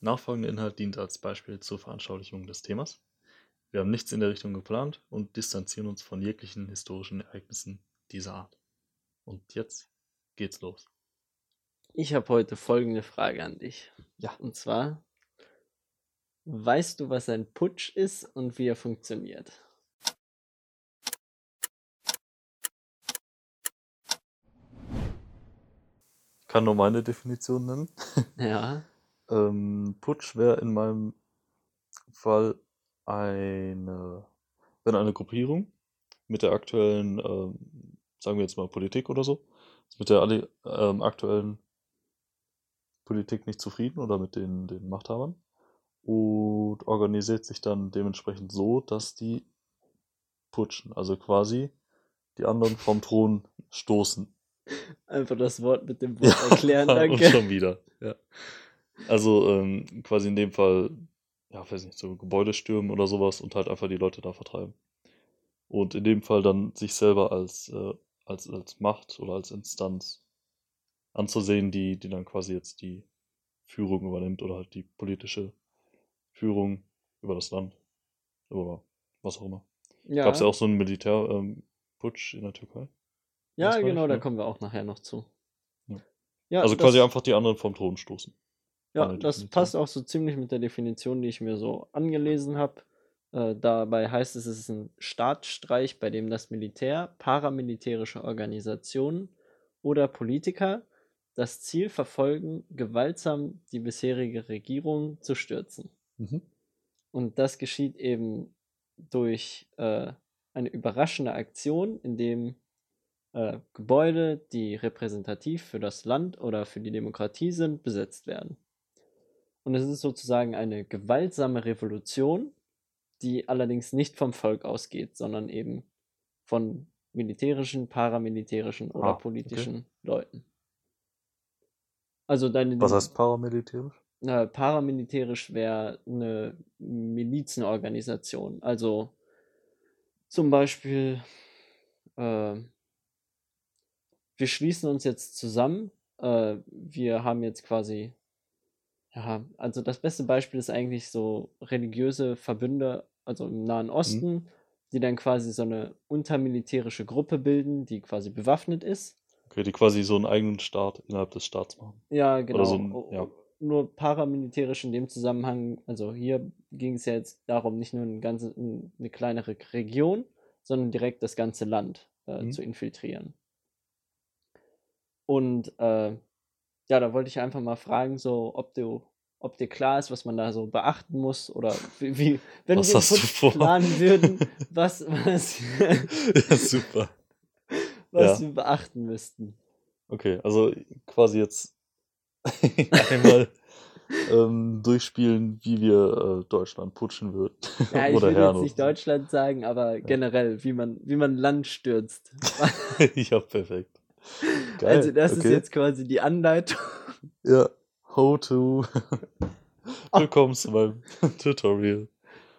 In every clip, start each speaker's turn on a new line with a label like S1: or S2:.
S1: Nachfolgender Inhalt dient als Beispiel zur Veranschaulichung des Themas. Wir haben nichts in der Richtung geplant und distanzieren uns von jeglichen historischen Ereignissen dieser Art. Und jetzt geht's los.
S2: Ich habe heute folgende Frage an dich.
S1: Ja.
S2: Und zwar, weißt du, was ein Putsch ist und wie er funktioniert?
S1: Kann nur meine Definition nennen.
S2: Ja.
S1: Ähm, Putsch wäre in meinem Fall eine, wenn eine Gruppierung mit der aktuellen, ähm, sagen wir jetzt mal Politik oder so, ist mit der alle, ähm, aktuellen Politik nicht zufrieden oder mit den, den Machthabern und organisiert sich dann dementsprechend so, dass die putschen, also quasi die anderen vom Thron stoßen.
S2: Einfach das Wort mit dem Wort erklären,
S1: und
S2: danke.
S1: schon wieder. Ja. Also ähm, quasi in dem Fall, ja, weiß nicht, so Gebäude stürmen oder sowas und halt einfach die Leute da vertreiben. Und in dem Fall dann sich selber als, äh, als, als Macht oder als Instanz anzusehen, die, die dann quasi jetzt die Führung übernimmt oder halt die politische Führung über das Land. Oder was auch immer.
S2: Ja,
S1: Gab es ja auch so einen Militärputsch ähm, in der Türkei?
S2: ja genau,
S1: ich,
S2: da
S1: ja.
S2: kommen wir auch nachher noch zu.
S1: Ja.
S2: Ja,
S1: also quasi einfach die anderen vom Thron stoßen.
S2: Ja,
S1: meine
S2: das passt auch so ziemlich mit der Definition, die ich mir so angelesen habe. Äh, dabei heißt es, es ist ein Staatsstreich, bei dem das Militär, paramilitärische Organisationen oder Politiker das Ziel verfolgen, gewaltsam die bisherige Regierung zu stürzen.
S1: Mhm.
S2: Und das geschieht eben durch äh, eine überraschende Aktion, in dem äh, Gebäude, die repräsentativ für das Land oder für die Demokratie sind, besetzt werden. Und es ist sozusagen eine gewaltsame Revolution, die allerdings nicht vom Volk ausgeht, sondern eben von militärischen, paramilitärischen oder
S1: Ah, okay.
S2: politischen Leuten. Also deine
S1: Was heißt paramilitärisch?
S2: äh, paramilitärisch wäre eine Milizenorganisation. Also zum Beispiel, äh, wir schließen uns jetzt zusammen. Äh, wir haben jetzt quasi, ja, also das beste Beispiel ist eigentlich so religiöse Verbünde, also im Nahen Osten, die dann quasi so eine untermilitärische Gruppe bilden, die quasi bewaffnet ist.
S1: Okay, die quasi so einen eigenen Staat innerhalb des Staats machen.
S2: Ja, genau.
S1: so ein- ja.
S2: Nur paramilitärisch in dem Zusammenhang, also hier ging es ja jetzt darum, nicht nur eine, ganze, eine kleinere Region, sondern direkt das ganze Land äh,
S1: Mhm.
S2: zu infiltrieren. Und äh, ja, da wollte ich einfach mal fragen, so, ob du, ob dir klar ist, was man da so beachten muss oder wie, wie wenn
S1: Was
S2: wir
S1: hast du vor?
S2: planen würden, was, was,
S1: ja, super.
S2: was
S1: Ja.
S2: wir beachten müssten.
S1: Okay, also quasi jetzt einmal ähm, durchspielen, wie wir äh, Deutschland putschen würden.
S2: Ja, ich
S1: Oder
S2: will
S1: Herren
S2: jetzt nicht Deutschland sagen, aber generell, wie man, wie man Land stürzt.
S1: ja, perfekt. Geil.
S2: Also das ist
S1: okay.
S2: jetzt quasi die Anleitung.
S1: Ja, how to. Willkommen zu meinem Tutorial.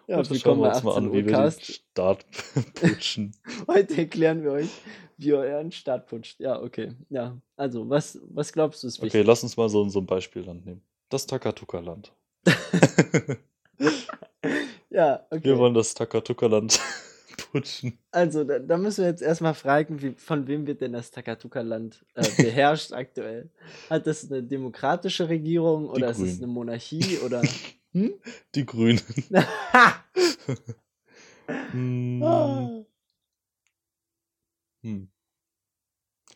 S2: Ja,
S1: Heute schauen wir uns mal
S2: 18
S1: an, wie wir den. Staat putschen.
S2: Heute erklären wir euch, wie ihr euren Start putscht. Ja, okay. Ja, also was, was glaubst du ist
S1: Okay,
S2: wichtig?
S1: lass uns mal so, so ein Beispielland nehmen. Das Takatuka-Land.
S2: Ja,
S1: Wir
S2: okay.
S1: wollen das Takatuka-Land putschen.
S2: Also da, da müssen wir jetzt erstmal fragen, wie, von wem wird denn das Takatuka-Land äh, beherrscht aktuell? Hat das eine demokratische Regierung oder ist es eine Monarchie oder... Hm?
S1: Die Grünen. Hm,
S2: Ah.
S1: hm.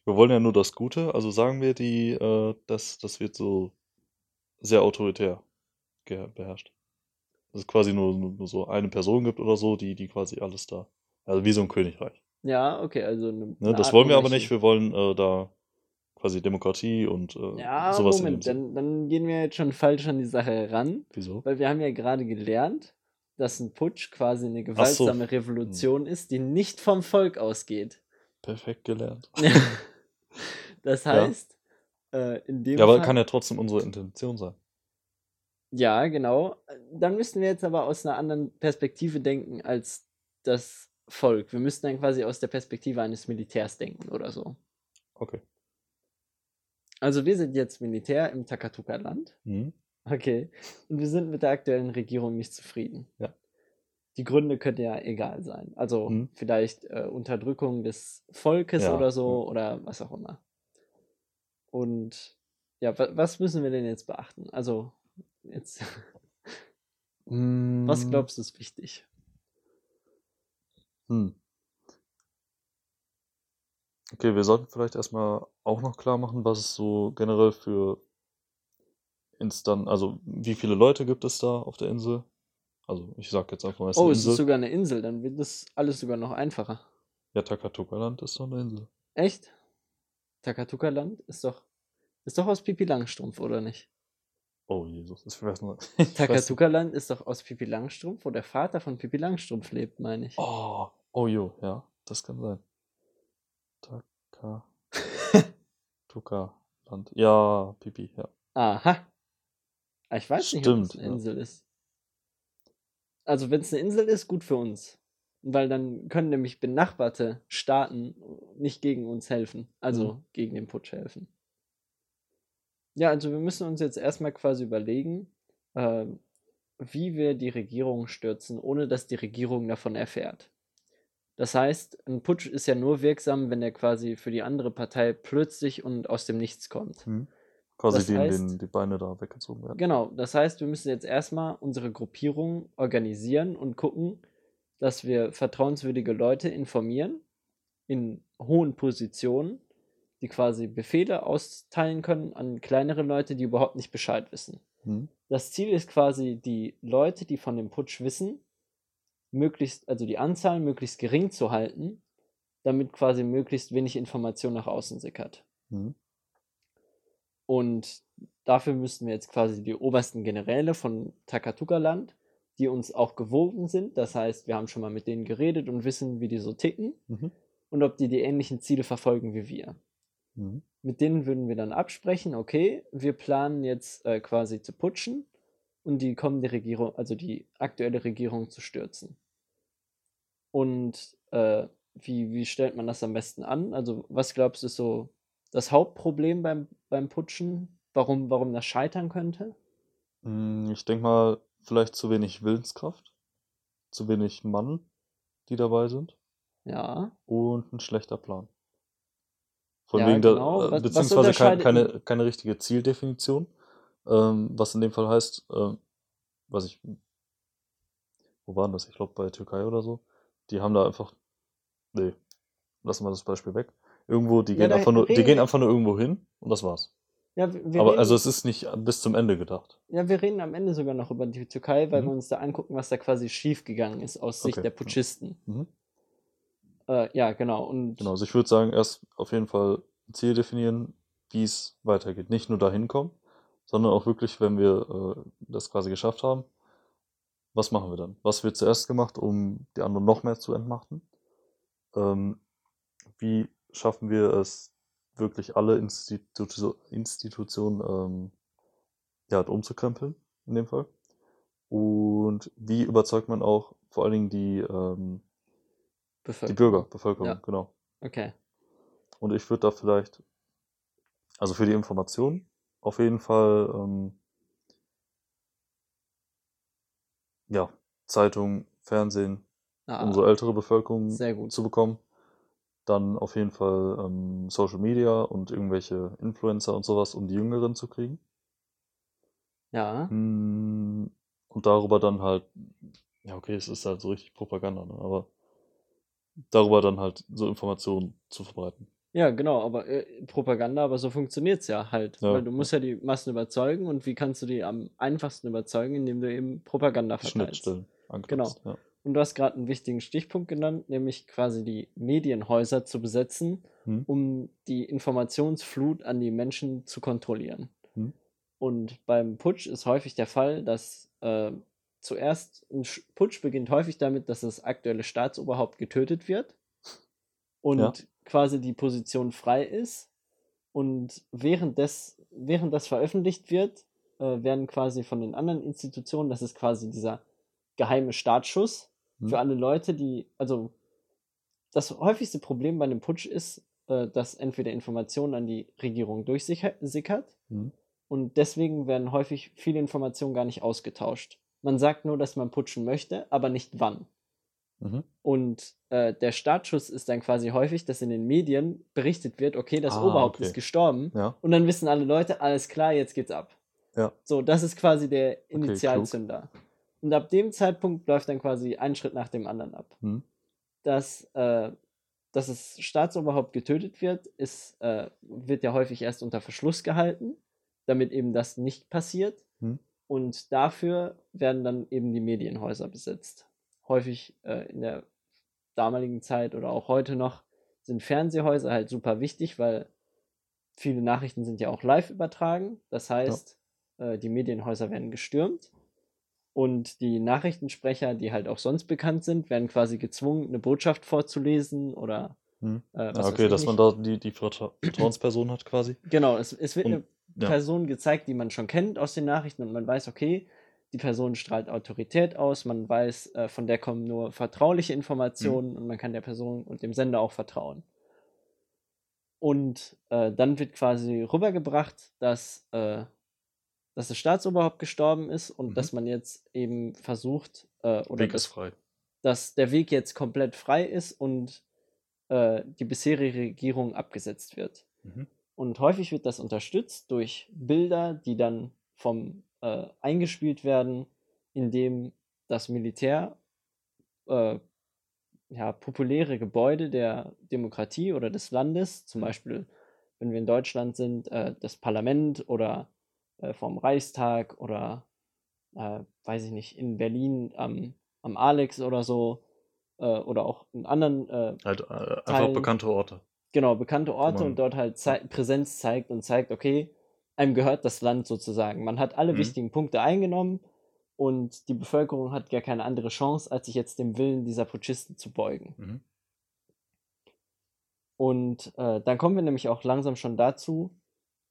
S1: Wir wollen ja nur das Gute, also sagen wir, die, äh, das, das wird so sehr autoritär beherrscht. Dass es quasi nur, nur, so eine Person gibt oder so, die, die quasi alles da. Also wie so ein Königreich.
S2: ja, okay, also eine,
S1: Ne? Das
S2: Art
S1: wollen wir aber nicht. Wir wollen äh, da quasi Demokratie und äh,
S2: Ja,
S1: sowas
S2: Moment, dann, dann gehen wir jetzt schon falsch an die Sache heran,
S1: Wieso?
S2: weil wir haben ja gerade gelernt, dass ein Putsch quasi eine gewaltsame Revolution
S1: Hm.
S2: ist, die nicht vom Volk ausgeht.
S1: Perfekt gelernt.
S2: das
S1: Ja.
S2: heißt, äh, in dem
S1: Ja, aber
S2: Fall,
S1: kann ja trotzdem unsere Intention sein.
S2: Ja, genau. Dann müssten wir jetzt aber aus einer anderen Perspektive denken als das Volk. Wir müssten dann quasi aus der Perspektive eines Militärs denken oder so.
S1: Okay.
S2: Also wir sind jetzt Militär im Takatuka-Land
S1: Mhm.
S2: Okay. Und wir sind mit der aktuellen Regierung nicht zufrieden.
S1: Ja.
S2: Die Gründe könnten ja egal sein. Also
S1: Mhm.
S2: vielleicht äh, Unterdrückung des Volkes
S1: Ja,
S2: oder so oder was auch immer. Und ja, wa was müssen wir denn jetzt beachten? Also jetzt, was
S1: Mm,
S2: glaubst du ist wichtig?
S1: Hm. Okay, wir sollten vielleicht erstmal auch noch klar machen, was es so generell für Instan, also wie viele Leute gibt es da auf der Insel? Also ich sag jetzt einfach mal, es
S2: Oh, es ist sogar eine Insel, dann wird das alles sogar noch einfacher.
S1: Ja, Takatuka-Land ist doch eine Insel.
S2: Echt? Takatuka-Land ist doch, ist doch aus Pipi Langstrumpf, oder nicht?
S1: Oh Jesus, ich weiß ich nicht.
S2: Takatuka-Land ist doch aus Pipi Langstrumpf, wo der Vater von Pipi Langstrumpf lebt, meine ich.
S1: Oh, oh jo, ja, das kann sein. Takatuka-Land. Ja, Pipi, ja.
S2: Aha. Ah, Ich weiß nicht, ob es
S1: Stimmt,
S2: eine
S1: ja.
S2: Insel ist. Also, wenn es eine Insel ist, gut für uns. Weil dann können nämlich benachbarte Staaten nicht gegen uns helfen. Also
S1: Mhm.
S2: gegen den Putsch helfen. Ja, also wir müssen uns jetzt erstmal quasi überlegen, ähm, wie wir die Regierung stürzen, ohne dass die Regierung davon erfährt. Das heißt, ein Putsch ist ja nur wirksam, wenn er quasi für die andere Partei plötzlich und aus dem Nichts kommt.
S1: Hm. Quasi
S2: Das
S1: denen,
S2: heißt-
S1: denen die Beine da weggezogen werden.
S2: Genau, das heißt, wir müssen jetzt erstmal unsere Gruppierung organisieren und gucken, dass wir vertrauenswürdige Leute informieren in hohen Positionen, die quasi Befehle austeilen können an kleinere Leute, die überhaupt nicht Bescheid wissen.
S1: Hm.
S2: Das Ziel ist quasi, die Leute, die von dem Putsch wissen, möglichst, also die Anzahl möglichst gering zu halten, damit quasi möglichst wenig Information nach außen sickert.
S1: Hm.
S2: Und dafür müssten wir jetzt quasi die obersten Generäle von Takatuka-Land, die uns auch gewogen sind. Das heißt, wir haben schon mal mit denen geredet und wissen, wie die so ticken
S1: Mhm.
S2: und ob die die ähnlichen Ziele verfolgen wie wir.
S1: Mhm.
S2: Mit denen würden wir dann absprechen, okay, wir planen jetzt äh, quasi zu putschen und die kommende Regierung, also die aktuelle Regierung zu stürzen. Und äh, wie, wie stellt man das am besten an? Also, was glaubst du ist so das Hauptproblem beim, beim Putschen? Warum, warum das scheitern könnte?
S1: Hm, Ich denke mal, vielleicht zu wenig Willenskraft, zu wenig Mann, die dabei sind
S2: Ja.
S1: und ein schlechter Plan. Von
S2: Ja,
S1: wegen der,
S2: genau.
S1: äh,
S2: Was- was
S1: beziehungsweise kein,
S2: unterscheidet-
S1: keine, keine richtige Zieldefinition, ähm, was in dem Fall heißt, ähm, was ich, wo waren das? Ich glaube bei Türkei oder so. Die haben da einfach, nee, lassen wir das Beispiel weg. Irgendwo, die
S2: Ja,
S1: gehen einfach nur, die gehen einfach nur irgendwo hin und das war's.
S2: Ja,
S1: Aber
S2: reden,
S1: also es ist nicht bis zum Ende gedacht.
S2: ja, wir reden am Ende sogar noch über die Türkei, weil
S1: Mhm.
S2: wir uns da angucken, was da quasi schiefgegangen ist aus Sicht
S1: Okay,
S2: der. Putschisten.
S1: Mhm.
S2: Äh, ja, genau. Und
S1: Genau, also ich würde sagen, erst auf jeden Fall ein Ziel definieren, wie es weitergeht. Nicht nur dahin kommen, sondern auch wirklich, wenn wir äh, das quasi geschafft haben, was machen wir dann? Was wird zuerst gemacht, um die anderen noch mehr zu entmachten? Ähm, wie schaffen wir es, wirklich alle Institu Institutionen ähm, ja, halt umzukrempeln, in dem Fall? Und wie überzeugt man auch vor allen Dingen die, ähm, die
S2: Bevölkerung.
S1: Bürger, Bevölkerung,
S2: Ja.
S1: genau.
S2: Okay.
S1: Und ich würde da vielleicht, also für die Information, auf jeden Fall, ähm, ja, Zeitung, Fernsehen,
S2: Ah,
S1: um so ältere Bevölkerung
S2: sehr gut.
S1: zu bekommen. Dann auf jeden Fall ähm, Social Media und irgendwelche Influencer und sowas, um die Jüngeren zu kriegen.
S2: Ja.
S1: Mm, Und darüber dann halt, ja, okay, es ist halt so richtig Propaganda, ne? aber darüber dann halt so Informationen zu verbreiten.
S2: Ja, genau, aber äh, Propaganda, aber so funktioniert es ja halt.
S1: Ja,
S2: Weil du musst ja die Massen überzeugen und wie kannst du die am einfachsten überzeugen, indem du eben Propaganda verteilst.
S1: Schnittstellen angeknüpft. Ja.
S2: Und du hast gerade einen wichtigen Stichpunkt genannt, nämlich quasi die Medienhäuser zu besetzen,
S1: Hm?
S2: um die Informationsflut an die Menschen zu kontrollieren.
S1: Hm?
S2: Und beim Putsch ist häufig der Fall, dass äh, zuerst ein Sch- Putsch beginnt häufig damit, dass das aktuelle Staatsoberhaupt getötet wird und
S1: Ja.
S2: quasi die Position frei ist. Und während, des, während das veröffentlicht wird, äh, werden quasi von den anderen Institutionen, das ist quasi dieser geheime Startschuss
S1: Hm?
S2: für alle Leute, die, also das häufigste Problem bei einem Putsch ist, äh, dass entweder Informationen an die Regierung durchsickert
S1: Hm?
S2: Und deswegen werden häufig viele Informationen gar nicht ausgetauscht. Man sagt nur, dass man putschen möchte, aber nicht wann.
S1: Mhm.
S2: Und äh, der Startschuss ist dann quasi häufig, dass in den Medien berichtet wird, okay, das
S1: Ah,
S2: Oberhaupt
S1: okay.
S2: ist gestorben.
S1: Ja.
S2: Und dann wissen alle Leute, alles klar, jetzt geht's ab.
S1: Ja.
S2: So, das ist quasi der. Initialzünder. Und ab dem Zeitpunkt läuft dann quasi ein Schritt nach dem anderen ab.
S1: Mhm.
S2: Dass, äh, dass das Staatsoberhaupt getötet wird, ist, äh, wird ja häufig erst unter Verschluss gehalten, damit eben das nicht passiert.
S1: Mhm.
S2: Und dafür werden dann eben die Medienhäuser besetzt. Häufig äh, in der damaligen Zeit oder auch heute noch sind Fernsehhäuser halt super wichtig, weil viele Nachrichten sind ja auch live übertragen. Das heißt, äh, die Medienhäuser werden gestürmt und die Nachrichtensprecher, die halt auch sonst bekannt sind, werden quasi gezwungen, eine Botschaft vorzulesen oder
S1: Mhm.
S2: äh,
S1: Ja,
S2: was weiß
S1: okay, dass man
S2: nicht.
S1: da die, die Vertra Vertrauensperson hat quasi.
S2: Genau, es, es wird
S1: Und-
S2: eine
S1: ja.
S2: Person gezeigt, die man schon kennt aus den Nachrichten und man weiß, okay, die Person strahlt Autorität aus, man weiß, äh, von der kommen nur vertrauliche Informationen und man kann der Person und dem Sender auch vertrauen. Und äh, dann wird quasi rübergebracht, dass, äh, dass das Staatsoberhaupt gestorben ist und
S1: Mhm.
S2: dass man jetzt eben versucht, äh, oder
S1: Weg
S2: dass, dass der Weg jetzt komplett frei ist und äh, die bisherige Regierung abgesetzt wird.
S1: Mhm.
S2: Und häufig wird das unterstützt durch Bilder, die dann vom äh, eingespielt werden, indem das Militär äh, ja, populäre Gebäude der Demokratie oder des Landes, zum Beispiel, wenn wir in Deutschland sind, äh, das Parlament oder äh, vom Reichstag oder äh, weiß ich nicht, in Berlin am, am Alex oder so äh, oder auch in anderen
S1: Halt einfach bekannte Orte.
S2: Genau, bekannte Orte
S1: man-
S2: und dort halt zei Präsenz zeigt und zeigt, okay, einem gehört das Land sozusagen. Man hat alle
S1: Mhm.
S2: wichtigen Punkte eingenommen und die Bevölkerung hat gar keine andere Chance, als sich jetzt dem Willen dieser Putschisten zu beugen.
S1: Mhm.
S2: Und äh, dann kommen wir nämlich auch langsam schon dazu,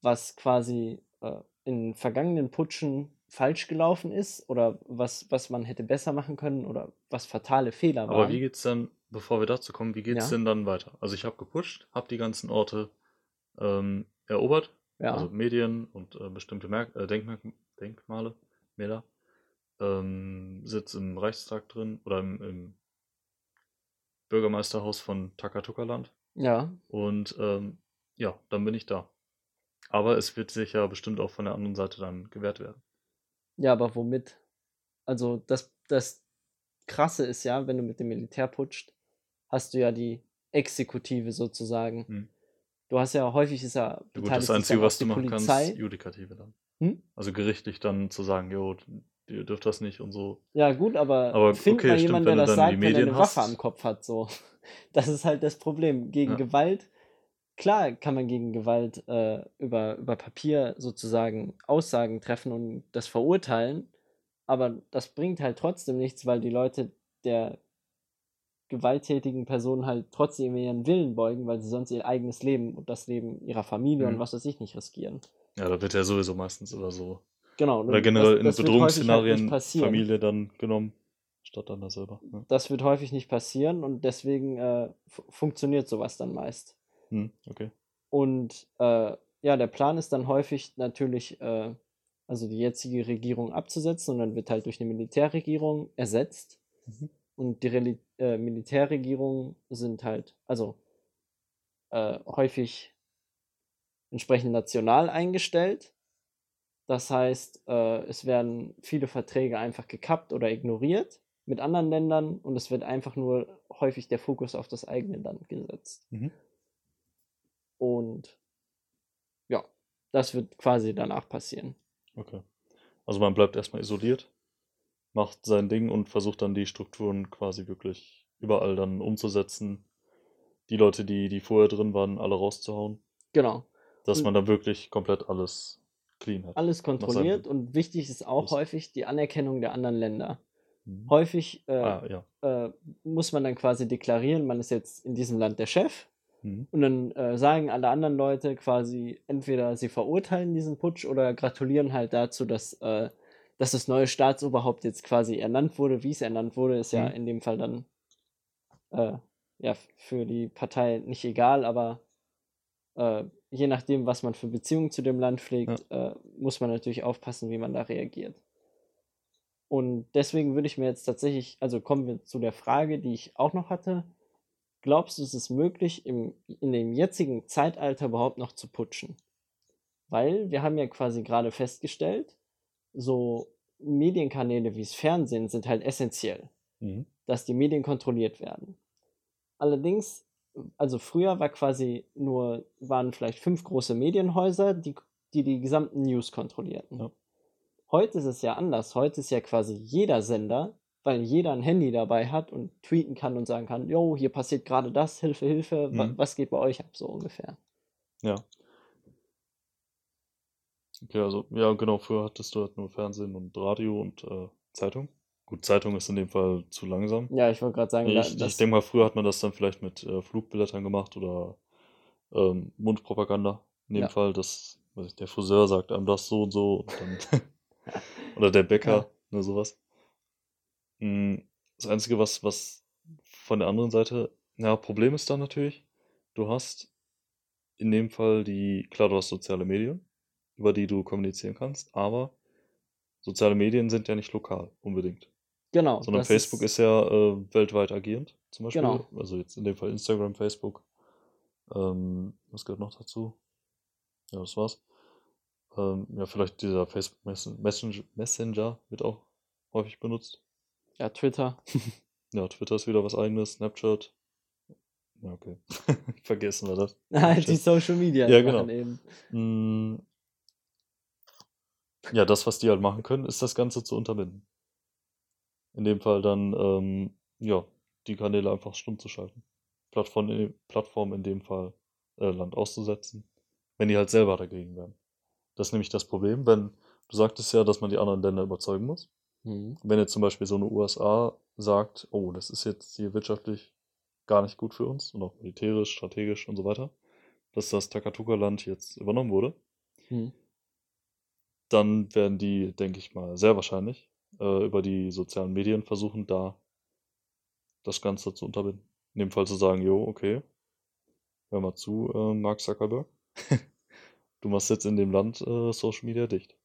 S2: was quasi äh, in vergangenen Putschen falsch gelaufen ist oder was, was man hätte besser machen können oder was fatale Fehler waren.
S1: Aber wie geht's dann, bevor wir dazu kommen, wie geht's
S2: Ja.
S1: denn dann weiter? Also ich habe gepusht, habe die ganzen Orte ähm, erobert,
S2: ja,
S1: also Medien und äh, bestimmte Merk äh, Denkmerk Denkmale, Mäler. Ähm, sitz im Reichstag drin oder im, im Bürgermeisterhaus von Takatuka-Land.
S2: ja,
S1: Und ähm, ja, dann bin ich da. Aber es wird sich ja bestimmt auch von der anderen Seite dann gewährt werden.
S2: ja, aber womit? Also das, das Krasse ist ja, wenn du mit dem Militär putscht, hast du ja die Exekutive sozusagen.
S1: Hm.
S2: Du hast ja häufig ist ja
S1: Ja, gut, das Einzige, was du machen
S2: Polizei.
S1: kannst, Judikative dann.
S2: Hm?
S1: Also gerichtlich dann zu sagen, jo, ihr dürft das nicht und so.
S2: Ja, gut, aber,
S1: Aber
S2: find
S1: okay,
S2: mal
S1: stimmt,
S2: jemanden,
S1: wenn
S2: der das
S1: dann die
S2: sagt, wenn er eine Waffe
S1: hast.
S2: am Kopf hat, so. Das ist halt das Problem. Gegen
S1: Ja.
S2: Gewalt, klar kann man gegen Gewalt äh, über, über Papier sozusagen Aussagen treffen und das verurteilen, aber das bringt halt trotzdem nichts, weil die Leute der gewalttätigen Personen halt trotzdem ihren Willen beugen, weil sie sonst ihr eigenes Leben und das Leben ihrer Familie und
S1: Mhm.
S2: was weiß ich nicht riskieren.
S1: Ja, da wird ja sowieso meistens oder so.
S2: Genau.
S1: Oder
S2: und
S1: generell
S2: das, das
S1: in
S2: halt nicht
S1: Bedrohungsszenarien
S2: passieren.
S1: Familie dann genommen, statt dann da selber. Ja.
S2: Das wird häufig nicht passieren und deswegen äh, fu- funktioniert sowas dann meist.
S1: Hm, okay.
S2: Und äh, ja, der Plan ist dann häufig natürlich, äh, also die jetzige Regierung abzusetzen und dann wird halt durch eine Militärregierung ersetzt.
S1: Mhm.
S2: Und die Reli äh, Militärregierungen sind halt, also äh, häufig entsprechend national eingestellt. Das heißt, äh, es werden viele Verträge einfach gekappt oder ignoriert mit anderen Ländern und es wird einfach nur häufig der Fokus auf das eigene Land gesetzt.
S1: Mhm.
S2: Und ja, das wird quasi danach passieren.
S1: Okay. Also man bleibt erstmal isoliert, macht sein Ding und versucht dann die Strukturen quasi wirklich überall dann umzusetzen. Die Leute, die, die vorher drin waren, alle rauszuhauen.
S2: Genau.
S1: Dass
S2: Und-
S1: man dann wirklich komplett alles clean hat.
S2: Alles kontrolliert und wichtig ist auch
S1: Los.
S2: häufig die Anerkennung der anderen Länder.
S1: Mhm.
S2: Häufig äh,
S1: Ah, ja.
S2: äh, muss man dann quasi deklarieren, man ist jetzt in diesem Land der Chef.
S1: Mhm.
S2: Und dann äh, sagen alle anderen Leute quasi, entweder sie verurteilen diesen Putsch oder gratulieren halt dazu, dass, äh, dass das neue Staatsoberhaupt jetzt quasi ernannt wurde. Wie es ernannt wurde, ist ja
S1: Mhm.
S2: in dem Fall dann äh, ja, für die Partei nicht egal, aber äh, je nachdem, was man für Beziehungen zu dem Land pflegt, äh, muss man natürlich aufpassen, wie man da reagiert. Und deswegen würde ich mir jetzt tatsächlich, also kommen wir zu der Frage, die ich auch noch hatte. Glaubst du, es ist möglich, im, in dem jetzigen Zeitalter überhaupt noch zu putschen? Weil wir haben ja quasi gerade festgestellt, so Medienkanäle wie das Fernsehen sind halt essentiell,
S1: Mhm.
S2: dass die Medien kontrolliert werden. Allerdings, also früher war quasi nur, waren vielleicht fünf große Medienhäuser, die die, die gesamten News kontrollierten.
S1: Ja.
S2: Heute ist es ja anders. Heute ist ja quasi jeder Sender, weil jeder ein Handy dabei hat und tweeten kann und sagen kann, jo, hier passiert gerade das, Hilfe, Hilfe, wa-
S1: Mhm.
S2: was geht bei euch ab, so ungefähr.
S1: Ja. Okay, also, ja, genau, früher hattest du halt nur Fernsehen und Radio und äh, Zeitung. Gut, Zeitung ist in dem Fall zu langsam.
S2: Ja, ich wollte gerade sagen,
S1: Ich, ich denke mal, früher hat man das dann vielleicht mit äh, Flugblättern gemacht oder ähm, Mundpropaganda. In dem
S2: Ja.
S1: Fall, dass weiß ich, der Friseur sagt einem das so und so und dann oder der Bäcker,
S2: Ja.
S1: ne, sowas. Mm, Das Einzige, was, was von der anderen Seite, ja, Problem ist dann natürlich, du hast in dem Fall die, klar, du hast soziale Medien, über die du kommunizieren kannst, aber soziale Medien sind ja nicht lokal unbedingt.
S2: genau,
S1: Sondern Facebook ist ja äh, weltweit agierend, zum Beispiel.
S2: Genau.
S1: Also jetzt in dem Fall Instagram, Facebook. Ähm, was gehört noch dazu? Ja, das war's. Ähm, ja, vielleicht dieser Facebook Messen- Messenger, Messenger wird auch häufig benutzt.
S2: Ja Twitter.
S1: Ja, Twitter ist wieder was eigenes, Snapchat. Ja, okay. Vergessen wir das.
S2: die Social Media
S1: Ja, genau.
S2: eben.
S1: Mm, Ja, das, was die halt machen können, ist das Ganze zu unterbinden. In dem Fall dann, ähm, ja, die Kanäle einfach stumm zu schalten. Plattform, in- Plattform in dem Fall äh, Land auszusetzen, wenn die halt selber dagegen wären. Das ist nämlich das Problem, wenn du sagtest ja, dass man die anderen Länder überzeugen muss.
S2: Mhm.
S1: Wenn jetzt zum Beispiel so eine USA sagt, oh, das ist jetzt hier wirtschaftlich gar nicht gut für uns und auch militärisch, strategisch und so weiter, dass das Takatuka-Land jetzt übernommen wurde,
S2: Mhm.
S1: dann werden die, denke ich mal, sehr wahrscheinlich äh, über die sozialen Medien versuchen, da das Ganze zu unterbinden. In dem Fall zu sagen, jo, okay, hör mal zu, äh, Mark Zuckerberg, du machst jetzt in dem Land äh, Social Media dicht.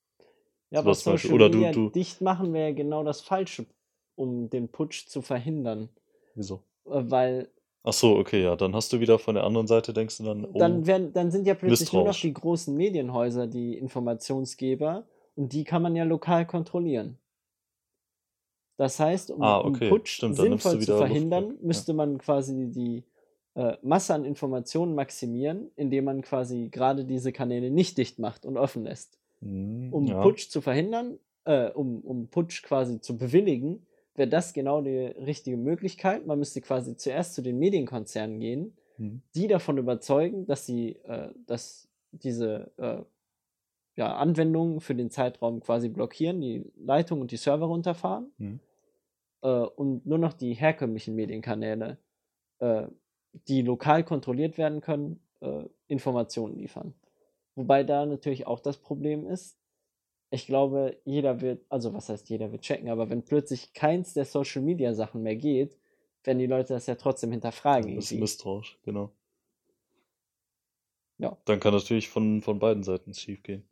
S2: Ja, aber. Social
S1: Oder du-
S2: Media
S1: du-
S2: dicht machen wäre ja genau das Falsche, um den Putsch zu verhindern.
S1: Wieso?
S2: Äh, Weil
S1: Ach so, okay, ja, dann hast du wieder von der anderen Seite, denkst du dann, oh,
S2: dann, werden, dann sind ja plötzlich nur noch die großen Medienhäuser die Informationsgeber und die kann man ja lokal kontrollieren. Das heißt, um,
S1: Ah, okay,
S2: Putsch
S1: stimmt,
S2: sinnvoll zu
S1: wieder Luft
S2: verhindern,
S1: weg, ja.
S2: müsste man quasi die äh, Masse an Informationen maximieren, indem man quasi gerade diese Kanäle nicht dicht macht und offen lässt.
S1: Hm,
S2: Um
S1: ja.
S2: Putsch zu verhindern, äh, um, um Putsch quasi zu bewilligen, wäre das genau die richtige Möglichkeit. Man müsste quasi zuerst zu den Medienkonzernen gehen,
S1: Hm.
S2: die davon überzeugen, dass sie, äh, dass diese äh, ja, Anwendungen für den Zeitraum quasi blockieren, die Leitung und die Server runterfahren
S1: Hm.
S2: äh, und nur noch die herkömmlichen Medienkanäle, äh, die lokal kontrolliert werden können, äh, Informationen liefern. Wobei da natürlich auch das Problem ist, ich glaube, jeder wird, also was heißt jeder wird checken, aber wenn plötzlich keins der Social Media Sachen mehr geht, werden die Leute das ja trotzdem hinterfragen.
S1: Bisschen
S2: irgendwie.
S1: misstrauisch, genau.
S2: Ja.
S1: Dann kann natürlich von, von beiden Seiten schief gehen.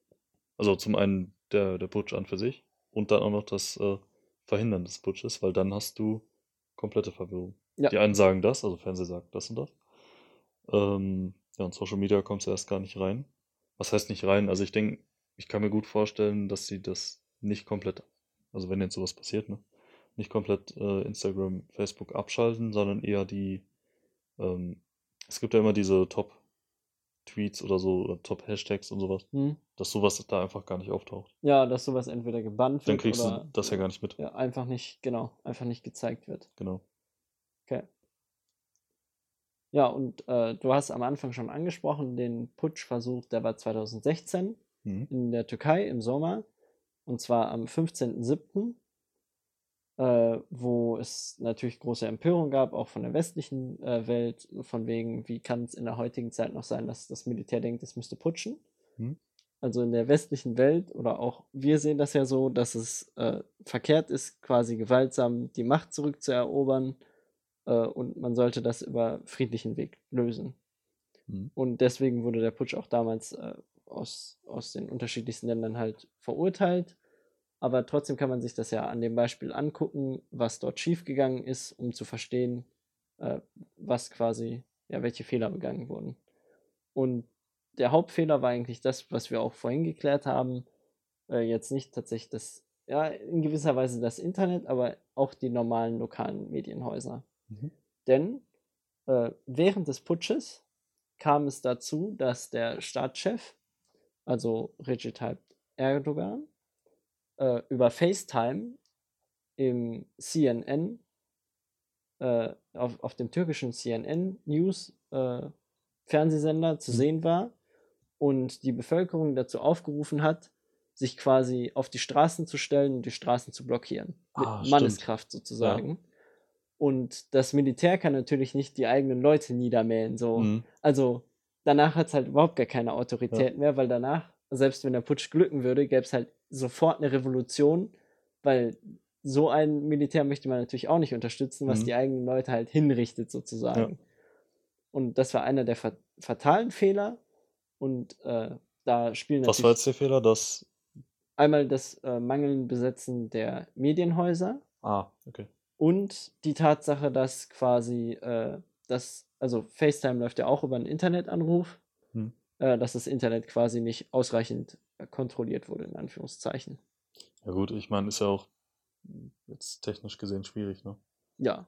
S1: Also zum einen der, der Putsch an für sich und dann auch noch das äh, Verhindern des Putsches, weil dann hast du komplette Verwirrung.
S2: Ja.
S1: Die einen sagen das, also Fernseher sagt das und das. Ähm, ja, und Social Media kommt zuerst gar nicht rein. Was heißt nicht rein? Also ich denke, ich kann mir gut vorstellen, dass sie das nicht komplett, also wenn jetzt sowas passiert, ne, nicht komplett äh, Instagram, Facebook abschalten, sondern eher die, ähm, es gibt ja immer diese Top-Tweets oder so, oder Top-Hashtags und sowas,
S2: Hm?
S1: dass sowas da einfach gar nicht auftaucht.
S2: Ja, dass sowas entweder gebannt
S1: Dann
S2: wird
S1: kriegst
S2: oder
S1: du das ja gar nicht mit.
S2: ja, einfach nicht, genau, einfach nicht gezeigt wird.
S1: Genau.
S2: Okay. Ja, und äh, du hast am Anfang schon angesprochen, den Putschversuch, der war 2016
S1: Mhm.
S2: in der Türkei im Sommer. Und zwar am 15.07., äh, wo es natürlich große Empörung gab, auch von der westlichen äh, Welt, von wegen, wie kann es in der heutigen Zeit noch sein, dass das Militär denkt, es müsste putschen.
S1: Mhm.
S2: Also in der westlichen Welt oder auch wir sehen das ja so, dass es äh, verkehrt ist, quasi gewaltsam die Macht zurückzuerobern und man sollte das über friedlichen Weg lösen.
S1: Mhm.
S2: Und deswegen wurde der Putsch auch damals äh, aus, aus den unterschiedlichsten Ländern halt verurteilt. Aber trotzdem kann man sich das ja an dem Beispiel angucken, was dort schiefgegangen ist, um zu verstehen, äh, was quasi, ja, welche Fehler begangen wurden. Und der Hauptfehler war eigentlich das, was wir auch vorhin geklärt haben. Äh, jetzt nicht tatsächlich das, ja, in gewisser Weise das Internet, aber auch die normalen lokalen Medienhäuser.
S1: Mhm.
S2: Denn äh, während des Putsches kam es dazu, dass der Staatschef, also Recep Tayyip Erdogan, äh, über FaceTime im CNN, äh, auf, auf dem türkischen CNN News äh, Fernsehsender zu
S1: Mhm.
S2: sehen war und die Bevölkerung dazu aufgerufen hat, sich quasi auf die Straßen zu stellen und die Straßen zu blockieren. Mit
S1: Ah, stimmt.
S2: Manneskraft sozusagen. Und das Militär kann natürlich nicht die eigenen Leute niedermähen. So.
S1: Mhm.
S2: Also danach hat es halt überhaupt gar keine Autorität mehr, weil danach, selbst wenn der Putsch glücken würde, gäbe es halt sofort eine Revolution, weil so ein Militär möchte man natürlich auch nicht unterstützen, was
S1: Mhm.
S2: die eigenen Leute halt hinrichtet sozusagen. Und das war einer der fa fatalen Fehler. Und äh, da spielen
S1: Was war
S2: natürlich
S1: jetzt der Fehler? Das.
S2: einmal das äh, mangelnde Besetzen der Medienhäuser
S1: Ah, okay.
S2: Und die Tatsache, dass quasi äh, das, also FaceTime läuft ja auch über einen Internetanruf,
S1: Hm.
S2: äh, dass das Internet quasi nicht ausreichend äh, kontrolliert wurde, in Anführungszeichen.
S1: Ja, gut, ich meine, ist ja auch jetzt technisch gesehen schwierig, ne?
S2: Ja,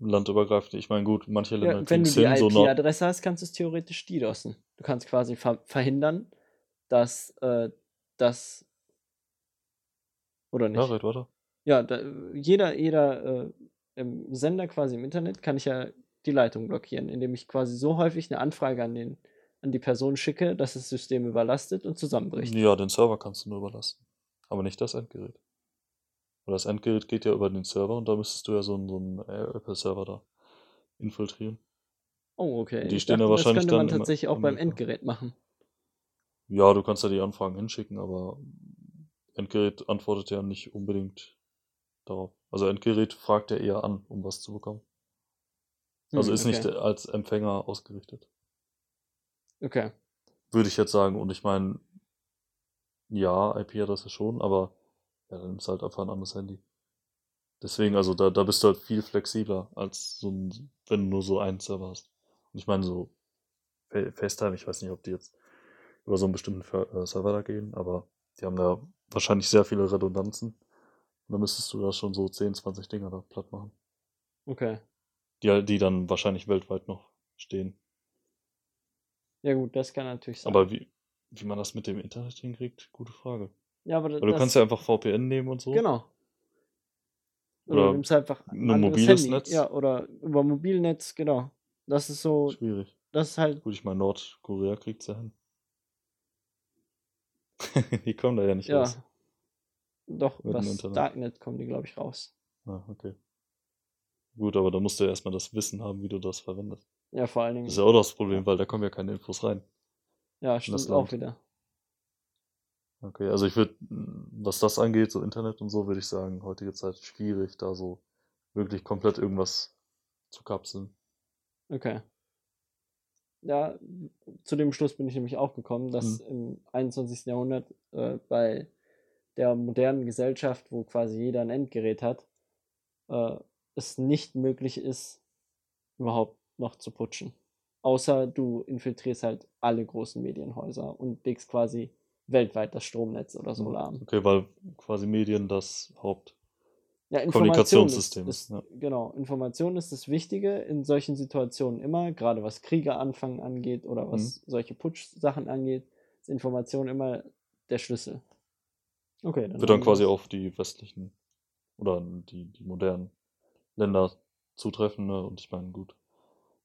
S1: Landübergreifend. Ich meine, gut, manche Länder
S2: ja wenn du die
S1: hin, so.
S2: IP-Adresse hast, kannst du es theoretisch DDoSen. Du kannst quasi ver verhindern, dass äh, das oder
S1: Ja,
S2: nicht.
S1: red weiter.
S2: Ja, da, jeder, jeder äh, im Sender quasi im Internet kann ich ja die Leitung blockieren, indem ich quasi so häufig eine Anfrage an, den, an die Person schicke, dass das System überlastet und zusammenbricht.
S1: Ja, den Server kannst du nur überlassen. Aber nicht das Endgerät. Weil das Endgerät geht ja über den Server und da müsstest du ja so einen, so einen Apple-Server da infiltrieren.
S2: Oh, okay.
S1: Die
S2: Ich
S1: stehen ja
S2: dachte, das
S1: wahrscheinlich
S2: könnte man tatsächlich auch beim. Endgerät machen.
S1: Ja, du kannst ja die Anfragen hinschicken, aber Endgerät antwortet ja nicht unbedingt darauf. Also Endgerät fragt ja eher an, um was zu bekommen. Also
S2: Hm,
S1: ist nicht
S2: okay.
S1: als Empfänger ausgerichtet.
S2: Okay.
S1: Würde ich jetzt sagen. Und ich meine, ja, IP-Adresse schon, aber ja, dann ist halt einfach ein anderes Handy. Deswegen, also da, da bist du halt viel flexibler, als so ein, wenn du nur so einen Server hast. Und ich meine, so Fa- FaceTime, ich weiß nicht, ob die jetzt über so einen bestimmten äh, Server da gehen, aber die haben da wahrscheinlich sehr viele Redundanzen. Und dann müsstest du da schon so 10, 20 Dinger da platt machen.
S2: Okay.
S1: Die, die dann wahrscheinlich weltweit noch stehen.
S2: Ja, gut, das kann natürlich sein.
S1: Aber wie, wie man das mit dem Internet hinkriegt, gute Frage.
S2: ja, aber
S1: Weil du kannst ja einfach VPN nehmen und so.
S2: Genau. Oder,
S1: Oder
S2: nimmst einfach ein
S1: mobiles
S2: Handy.
S1: Netz.
S2: Ja, oder über Mobilnetz, genau. Das ist so,
S1: Schwierig.
S2: das ist halt,
S1: Gut, ich meine, Nordkorea kriegt's ja hin. die kommen da ja nicht
S2: ja.
S1: raus.
S2: Doch,
S1: Mit Internet.
S2: Darknet kommen die, glaube ich, raus.
S1: Ah, okay. Gut, aber da musst du ja erstmal das Wissen haben, wie du das verwendest.
S2: Ja, vor allen
S1: Das ist
S2: Dingen.
S1: ja auch das Problem, weil da kommen ja keine Infos rein.
S2: Ja,
S1: das
S2: stimmt auch wieder.
S1: Okay, also ich würde, was das angeht, so Internet und so, würde ich sagen, heutige Zeit schwierig, da so wirklich komplett irgendwas zu kapseln.
S2: Okay. Ja, zu dem Schluss bin ich nämlich auch gekommen, dass im 21. Jahrhundert äh, bei der modernen Gesellschaft, wo quasi jeder ein Endgerät hat, äh, es nicht möglich ist, überhaupt noch zu putschen. Außer du infiltrierst halt alle großen Medienhäuser und legst quasi weltweit das Stromnetz oder so lahm.
S1: Okay, weil quasi Medien das Haupt.
S2: Ja,
S1: Kommunikationssystem
S2: ist,
S1: ist, ja.
S2: Genau, Information ist das Wichtige in solchen Situationen immer, gerade was Kriege anfangen angeht oder was
S1: Mhm.
S2: solche Putsch-Sachen angeht, ist Information immer der Schlüssel. Okay, dann
S1: Wird dann quasi auf die westlichen oder die, die modernen Länder zutreffen, ne? Und ich meine, gut.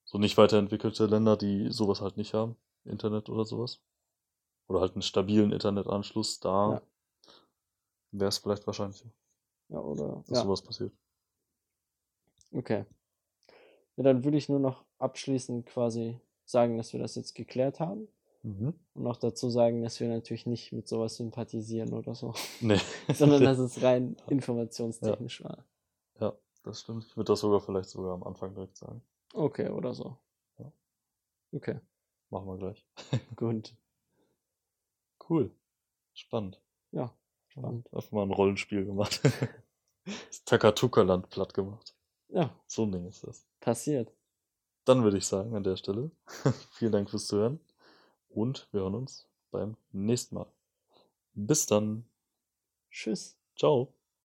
S1: So nicht weiterentwickelte Länder, die sowas halt nicht haben, Internet oder sowas. Oder halt einen stabilen Internetanschluss, da
S2: Ja.
S1: wäre es vielleicht wahrscheinlicher,
S2: Ja, oder,
S1: dass
S2: ja,
S1: sowas passiert.
S2: okay. Ja, dann würde ich nur noch abschließend quasi sagen, dass wir das jetzt geklärt haben
S1: Mhm.
S2: und noch dazu sagen, dass wir natürlich nicht mit sowas sympathisieren oder so,
S1: Nee.
S2: sondern dass es rein informationstechnisch war.
S1: ja, das stimmt. Ich würde das sogar vielleicht sogar am Anfang direkt sagen.
S2: Okay, oder so.
S1: Ja.
S2: Okay.
S1: machen wir gleich.
S2: Gut.
S1: Cool. Spannend.
S2: Ja, spannend.
S1: Einfach mal ein Rollenspiel gemacht. das Takatuka-Land platt gemacht.
S2: Ja,
S1: So ein Ding ist das.
S2: passiert.
S1: Dann würde ich sagen an der Stelle, vielen Dank fürs Zuhören und wir hören uns beim nächsten Mal. Bis dann.
S2: Tschüss.
S1: Ciao.